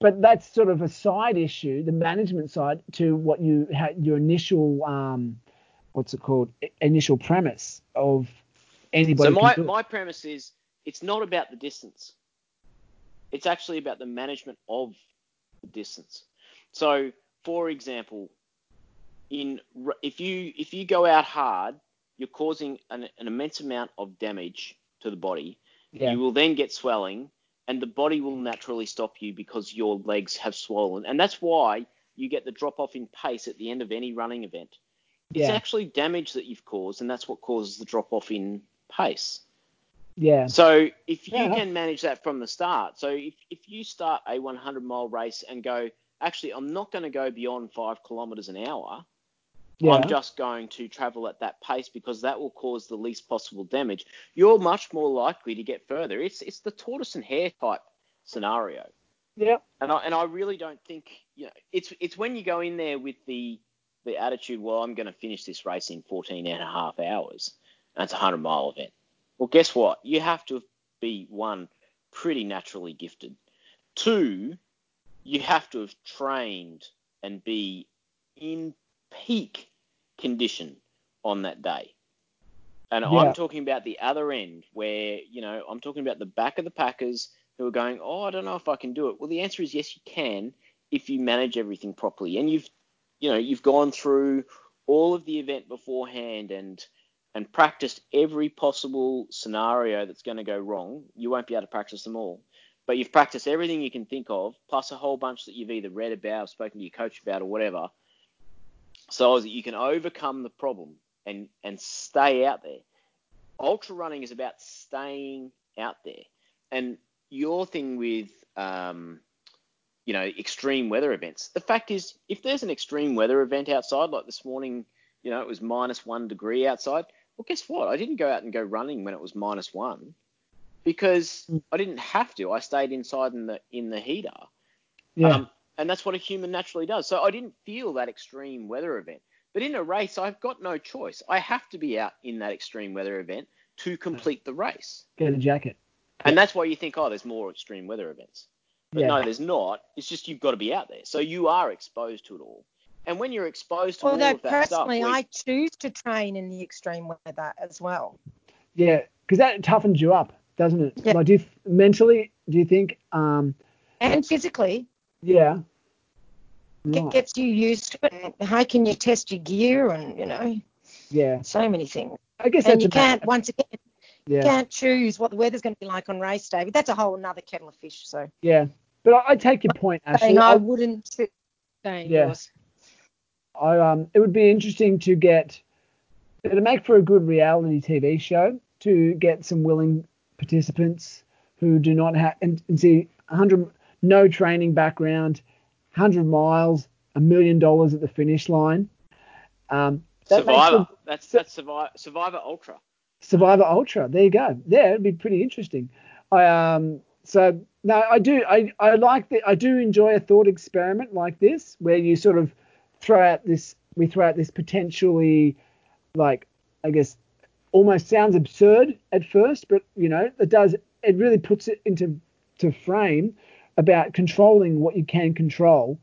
But that's sort of a side issue, the management side, to what you had your initial um, what's it called? I- Initial premise of anybody. So my, my premise is it's not about the distance. It's actually about the management of the distance. So, for example, in if you if you go out hard, you're causing an, an immense amount of damage to the body. yeah. You will then get swelling, and the body will naturally stop you because your legs have swollen. And that's why you get the drop off in pace at the end of any running event. It's Yeah. actually damage that you've caused, and that's what causes the drop off in pace. Yeah. So if you Yeah. can manage that from the start, so if, if you start a 100 mile race and go, actually, I'm not going to go beyond five kilometers an hour. Yeah. I'm just going to travel at that pace because that will cause the least possible damage. You're much more likely to get further. It's it's the tortoise and hare type scenario. yeah. And I and I really don't think you know it's it's when you go in there with the the attitude, well, I'm going to finish this race in 14 and a half hours. And it's a 100 mile event. Well, guess what? You have to be one pretty naturally gifted. Two, you have to have trained and be in peak condition on that day. And Yeah. I'm talking about the other end where, you know, I'm talking about the back of the Packers who are going, oh, I don't know if I can do it. Well, the answer is yes, you can if you manage everything properly. And you've, you know, you've gone through all of the event beforehand and and practiced every possible scenario that's going to go wrong. You won't be able to practice them all, but you've practiced everything you can think of, plus a whole bunch that you've either read about, spoken to your coach about, or whatever, so that you can overcome the problem and and stay out there. Ultra running is about staying out there, and your thing with um, you know extreme weather events. The fact is, if there's an extreme weather event outside, like this morning, you know it was minus one degree outside. Well, guess what? I didn't go out and go running when it was minus one because I didn't have to. I stayed inside in the in the heater. Yeah. Um, and that's what a human naturally does. So I didn't feel that extreme weather event. But in a race, I've got no choice. I have to be out in that extreme weather event to complete the race. Get a jacket. And that's why you think, oh, there's more extreme weather events. But Yeah. no, there's not. It's just you've got to be out there. So you are exposed to it all. And when you're exposed to all Although of that stuff, personally, we- I choose to train in the extreme weather as well. Yeah. Because that toughens you up, doesn't it? Yeah. Like, do you, mentally, do you think? Um. And physically, Yeah. it gets you used to it. How can you test your gear and, you know, Yeah. so many things. I guess And that's you about- can't, once again, Yeah. you can't choose what the weather's going to be like on race day. But that's a whole another kettle of fish. So Yeah. But I, I take your point, Ashley. I I, wouldn't choose stay Yeah. indoors. I, um, it would be interesting to get to make for a good reality TV show to get some willing participants who do not have and, and see 100 no training background, 100 miles, a million dollars at the finish line. Um, that Survivor. them- That's that's Survivor, Survivor Ultra. Survivor Ultra. There you go. Yeah, it'd be pretty interesting. I um so no, I do I I like the I do enjoy a thought experiment like this where you sort of throw out this we throw out this potentially like I guess almost sounds absurd at first, but you know it does it really puts it into to frame about controlling what you can control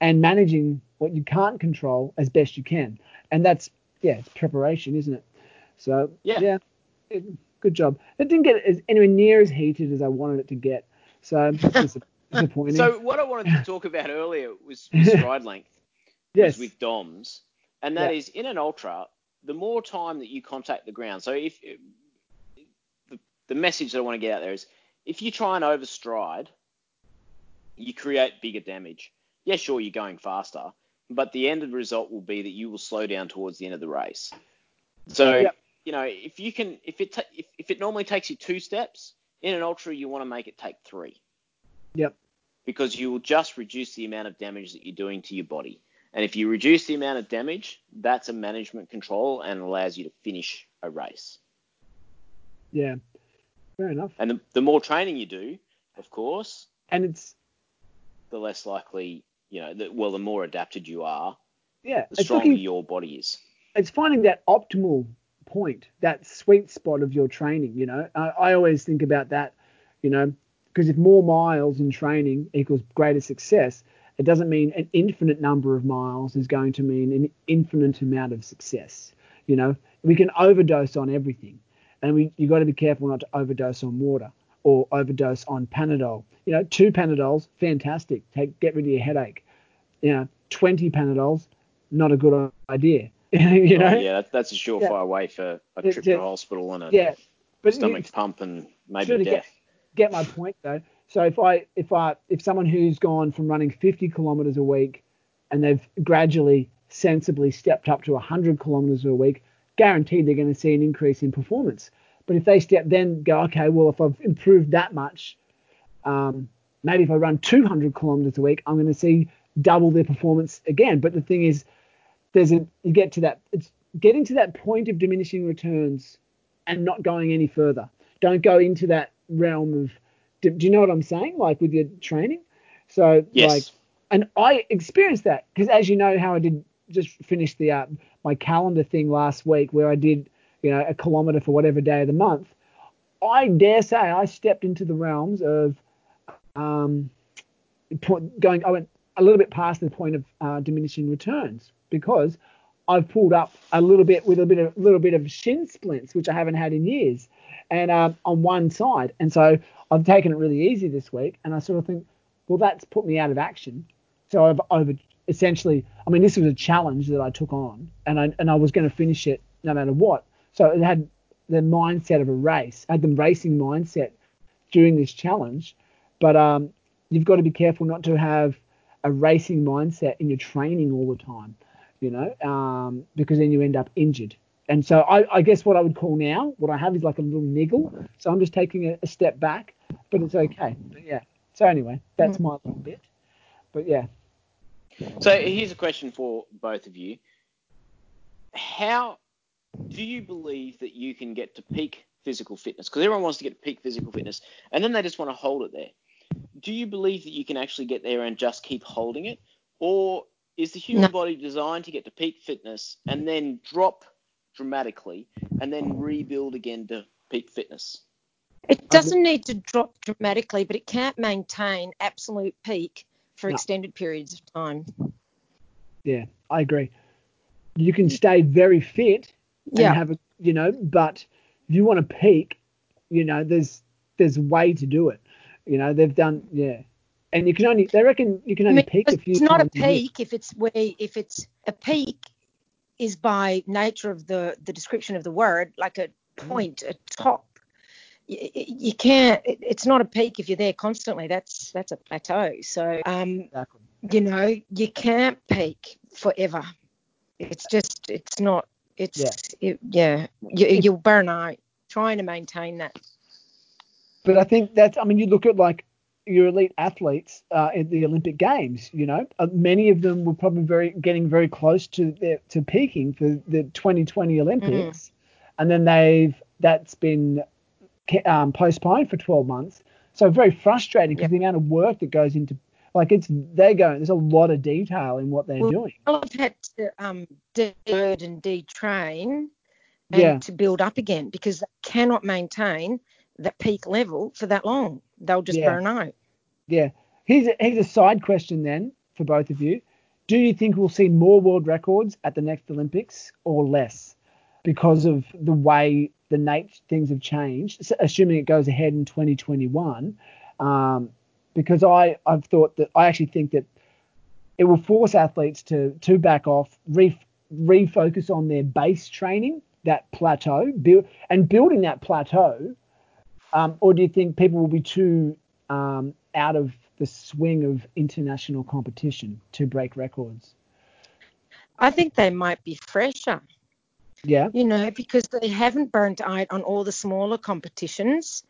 and managing what you can't control as best you can. And that's yeah, it's preparation, isn't it? So Yeah. yeah, it, good job. It didn't get as, anywhere near as heated as I wanted it to get, so disappointing. So what I wanted to talk about earlier was, was stride length. Yes, with DOMs, and that Yeah. is in an ultra, the more time that you contact the ground. So if the, the message that I want to get out there is, if you try and overstride, you create bigger damage. Yeah, sure, you're going faster, but the end of the result will be that you will slow down towards the end of the race. So Yep. you know, if you can, if it ta- if, if it normally takes you two steps in an ultra, you want to make it take three Yep. because you will just reduce the amount of damage that you're doing to your body. And if you reduce the amount of damage, that's a management control and allows you to finish a race. Yeah. Fair enough. And the, the more training you do, of course, And it's the less likely, you know, the, well, the more adapted you are, yeah, the stronger looking, your body is. it's finding that optimal point, that sweet spot of your training. You know, I, I always think about that. You know, because if more miles in training equals greater success, it doesn't mean an infinite number of miles is going to mean an infinite amount of success. You know, we can overdose on everything, and we you got to be careful not to overdose on water or overdose on Panadol. You know, two Panadols, fantastic. Take get rid of your headache. You know, 20 Panadols, not a good idea. you know, Oh, yeah, that, that's a surefire way for a Yeah, trip yeah. to hospital and a yeah. But you- stomach pump and maybe death. get, get my point though. So if I if I if someone who's gone from running 50 kilometers a week and they've gradually sensibly stepped up to 100 kilometers a week, guaranteed they're going to see an increase in performance. But if they step then go, okay, well if I've improved that much, um, maybe if I run 200 kilometers a week, I'm going to see double their performance again. But the thing is, there's a you get to that it's getting to that point of diminishing returns and not going any further. Don't go into that realm of do, do you know what I'm saying? Like with your training. So Yes. like and I experienced that because as you know how I did just finish the uh, my calendar thing last week where I did you know a kilometer for whatever day of the month. I dare say I stepped into the realms of um, going. I went a little bit past the point of uh, diminishing returns because I've pulled up a little bit with a bit of little bit of shin splints, which I haven't had in years, and um, on one side, and so I've taken it really easy this week, and I sort of think, well, that's put me out of action. So I've over essentially, I mean, this was a challenge that I took on, and I and I was going to finish it no matter what. So it had the mindset of a race, had the racing mindset during this challenge, but um, you've got to be careful not to have a racing mindset in your training all the time, you know, um, because then you end up injured. And so I, I guess what I would call now, what I have is like a little niggle. So I'm just taking a, a step back, but it's okay. But yeah. So anyway, that's my little bit. But yeah, So here's a question for both of you. How do you believe that you can get to peak physical fitness? Because everyone wants to get to peak physical fitness, and then they just want to hold it there. Do you believe that you can actually get there and just keep holding it, or is the human No. body designed to get to peak fitness and then drop dramatically and then rebuild again to peak fitness? It doesn't need to drop dramatically, but it can't maintain absolute peak for No. extended periods of time. yeah, I agree. You can stay very fit and Yeah. have a, you know, but if you want to peak, you know, there's there's a way to do it. You know, they've done, yeah, and you can only they reckon you can I only mean, peak a few it's not a peak if it's where if it's a peak is by nature of the the description of the word like a mm. point, a top. You, you can't. it- It's not a peak if you're there constantly. That's that's a plateau. So um, Exactly. you know, you can't peak forever. It's just, it's not, it's, Yeah. it, yeah, you, you'll burn out trying to maintain that. But I think that's, I mean, you look at like your elite athletes uh, at the Olympic Games, you know, uh, many of them were probably very getting very close to their, to peaking for the 2020 Olympics, and then they've that's been um, postponed for 12 months. So very frustrating because Yep. the amount of work that goes into like it's they're going. There's a lot of detail in what they're Well, doing. Well, I've had to um, de-bird and detrain and Yeah. to build up again because they cannot maintain that peak level for that long. They'll just Yeah. burn out. Yeah. Here's a, here's a side question then for both of you. Do you think we'll see more world records at the next Olympics or less because of the way the nature things have changed, assuming it goes ahead in 2021? Um, because I, I've thought that I actually think that it will force athletes to to back off, re, refocus on their base training, that plateau, build and building that plateau. Um, or do you think people will be too um, out of the swing of international competition to break records? I think they might be fresher, Yeah, you know, because they haven't burnt out on all the smaller competitions,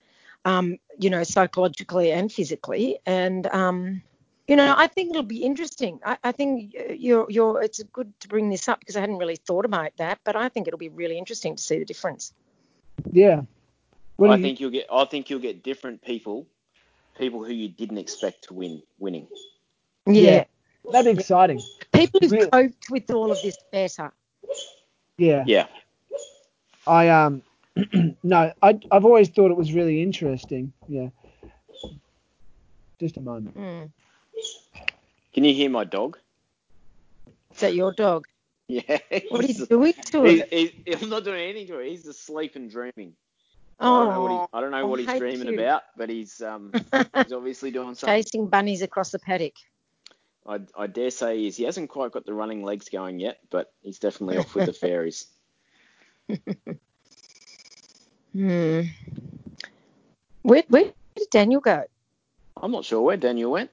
um, you know, psychologically and physically. And, um, you know, I think it'll be interesting. I, I think you're, you're, it's good to bring this up because I hadn't really thought about that, but I think it'll be really interesting to see the difference. yeah. What I you- think you'll get. I think you'll get different people, people who you didn't expect to win, winning. Yeah. that'd be exciting. People who've Really? coped with all of this better. Yeah, Yeah. I um, no, I I've always thought it was really interesting. Yeah. Just a moment. Mm. Can you hear my dog? Is that your dog? Yeah. What are he's- you doing to he's, it? he's, I'm not doing anything to it. He's asleep and dreaming. I don't know what, he, Oh, I don't know what he's dreaming you. about, but he's um he's obviously doing something. chasing bunnies across the paddock. I, I dare say he is. He hasn't quite got the running legs going yet, but he's definitely off with the fairies. Hmm. Where, where did Daniel go? I'm not sure where Daniel went.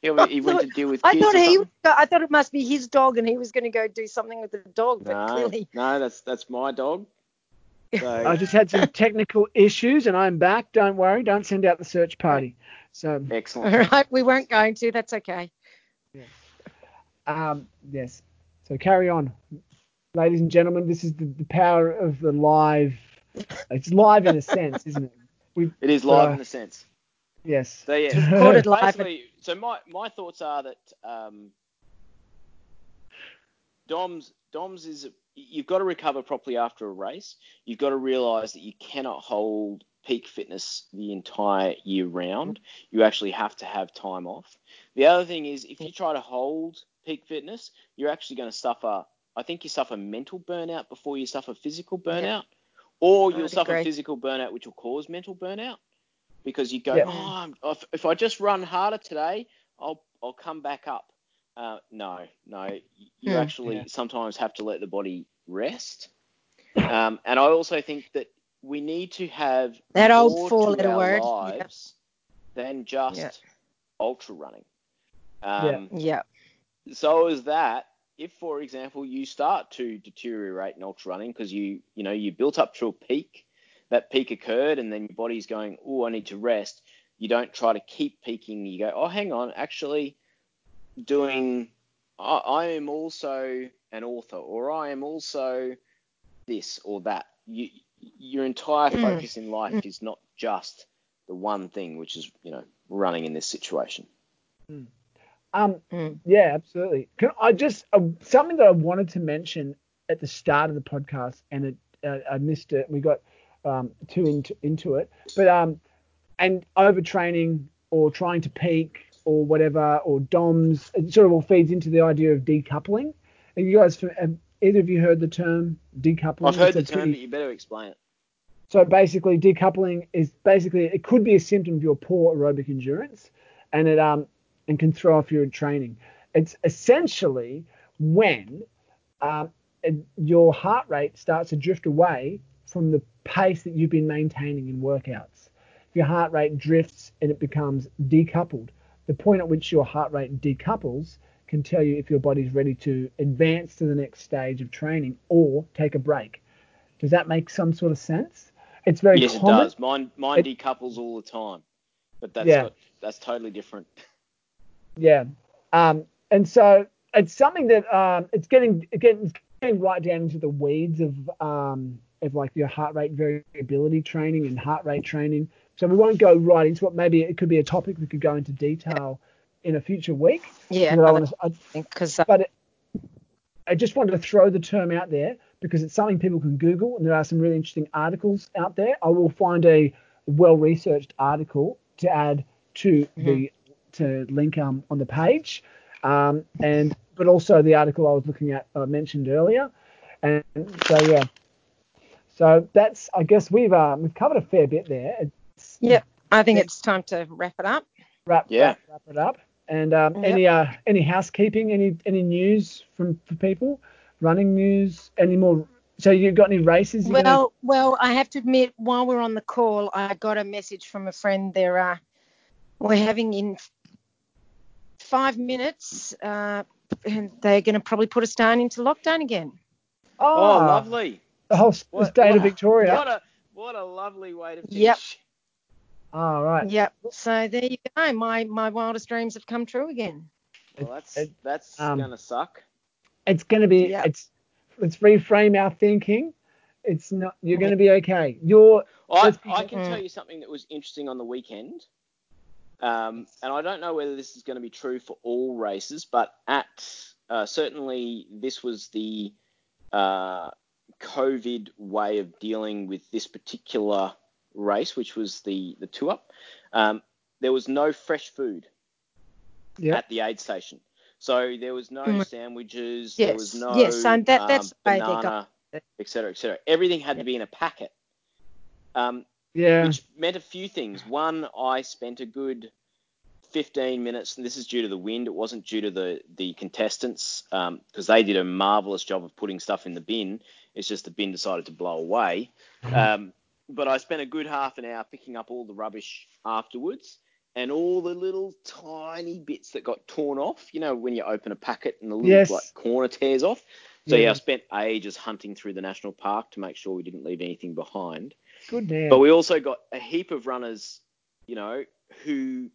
He, he I went to deal with I kids thought he. something. I thought it must be his dog, and he was going to go do something with the dog. But No, clearly, no, that's that's my dog. So, I just had some technical issues and I'm back. Don't worry. Don't send out the search party. So, excellent. right, we weren't going to. That's okay. Um, yes. So carry on, ladies and gentlemen. This is the, the power of the live. It's live in a sense, isn't it? We It is live Uh, in a sense. yes. So yeah, Recorded live. so my, my thoughts are that um, Doms Doms is you've got to recover properly after a race. You've got to realise that you cannot hold peak fitness the entire year round. You actually have to have time off. The other thing is if you try to hold peak fitness, you're actually going to suffer. I think you suffer mental burnout before you suffer physical burnout, or you'll suffer agree. physical burnout, which will cause mental burnout because you go, Yeah. oh, I'm- if, if I just run harder today, I'll I'll come back up. Uh, no, no, you Hmm. actually Yeah. sometimes have to let the body rest. Um, and I also think that we need to have That old more four-letter our word. lives than just Yeah. ultra running. Um, Yeah. So is that if, for example, you start to deteriorate in ultra running because you, you know, you built up to a peak, that peak occurred, and then your body's going, oh, I need to rest. You don't try to keep peaking. You go, oh, hang on, actually, doing, I, I am also an author, or I am also this or that. You, your entire Mm. focus in life is not just the one thing, which is, you know, running in this situation. Um, Mm. yeah, absolutely. Can I just uh, something that I wanted to mention at the start of the podcast, and it, uh, I missed it. We got um, too into into it, but um, and overtraining or trying to peak or whatever or DOMS, it sort of all feeds into the idea of decoupling. Have you guys, have either of you heard the term decoupling? I've heard the term, pretty- but you better explain it. so basically, decoupling is basically it could be a symptom of your poor aerobic endurance, and it um and can throw off your training. It's essentially when um, your heart rate starts to drift away from the pace that you've been maintaining in workouts. If your heart rate drifts and it becomes decoupled, the point at which your heart rate decouples can tell you if your body's ready to advance to the next stage of training or take a break. Does that make some sort of sense? It's very yes, common. it does. Mine mine It- decouples all the time, but that's Yeah. got, that's totally different. Yeah. Um, and so it's something that um, it's getting again it's getting right down into the weeds of um, of like your heart rate variability training and heart rate training. So we won't go right into it. Maybe it could be a topic we could go into detail in a future week. Yeah. But I, wanna- I, Because but it, I just wanted to throw the term out there because it's something people can Google, and there are some really interesting articles out there. I will find a well-researched article to add to the to link um, on the page, um, and but also the article I was looking at I mentioned earlier, and so yeah, so that's I guess we've uh, we've covered a fair bit there. It's, Yep. I think Yeah. it's time to wrap it up. wrap, Yeah. wrap, wrap it up. And um, Yep. any uh, any housekeeping, any any news from for people, running news, any more? So you got any races? you're gonna- Well, well, I have to admit, while we're on the call, I got a message from a friend. There are we're having in five minutes, uh, and they're going to probably put us down into lockdown again. Oh, Ah, lovely! The whole s- the What- state of Victoria. What a what a lovely way to finish. Yep. All right. Yep. So there you go. My my wildest dreams have come true again. Well, that's It- that's um, gonna suck. It's going to be. Yeah. It's let's reframe our thinking. It's not. You're going to be okay. You're. I, I can Mm. tell you something that was interesting on the weekend, um, and I don't know whether this is going to be true for all races, but at uh, certainly this was the uh, COVID way of dealing with this particular race, which was the the two up. Um, there was no fresh food Yeah. at the aid station, so there was no Mm. sandwiches, there Yes, was no yes, and that- that's um, the way they got banana, it. et cetera, et. Everything had to be in a packet. Um, Yeah. which meant a few things. One, I spent a good 15 minutes, and this is due to the wind. It wasn't due to the the contestants because they did a marvelous job of putting stuff in the bin. It's just the bin decided to blow away. Um, but I spent a good half an hour picking up all the rubbish afterwards, and all the little tiny bits that got torn off. You know, when you open a packet and the little Yes. like corner tears off. So yeah. Yeah. I spent ages hunting through the national park to make sure we didn't leave anything behind. Good damn. But we also got a heap of runners, you know, who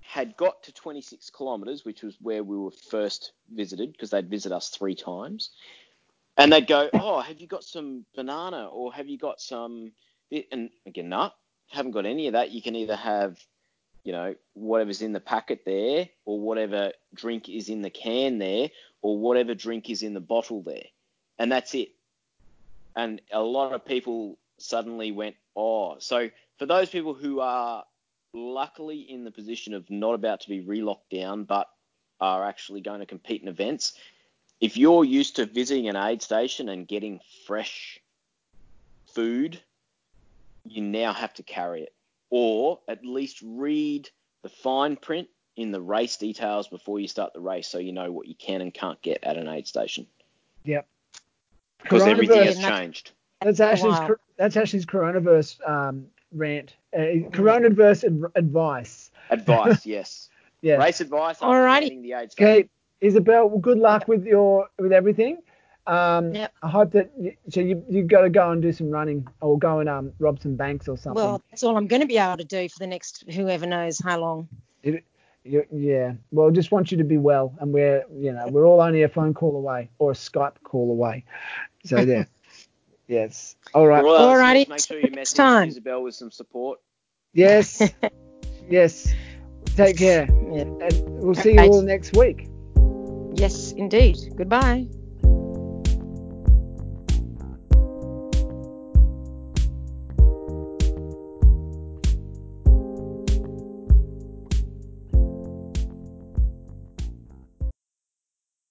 had got to 26 kilometres, which was where we were first visited because they'd visit us three times. And they'd go, Oh, have you got some banana or have you got some. And again, no, haven't got any of that. You can either have, you know, whatever's in the packet there or whatever drink is in the can there or whatever drink is in the bottle there. And that's it. And a lot of people suddenly went, oh. So for those people who are luckily in the position of not about to be relocked down, but are actually going to compete in events, if you're used to visiting an aid station and getting fresh food, you now have to carry it. Or at least read the fine print in the race details before you start the race so you know what you can and can't get at an aid station. Yep. Because everything has changed. That's Ashley's. Wow. Cor- That's Ashley's coronavirus um, rant. Uh, coronavirus ad- advice. Advice, yes. Yeah. Race advice after Alrighty. getting the aid. Okay, Isabel. Well, good luck with your with everything. Um, Yep. I hope that you, so you you've got to go and do some running or go and um rob some banks or something. Well, that's all I'm going to be able to do for the next whoever knows how long. You- yeah. Well, just want you to be well, and we're you know we're all only a phone call away or a Skype call away. So yeah. yes. All right. For all our Alrighty, listeners, Make sure you next message time. Isabel with some support. Yes. yes. Take care, Yeah. and we'll see you all next week. Yes, indeed. Goodbye.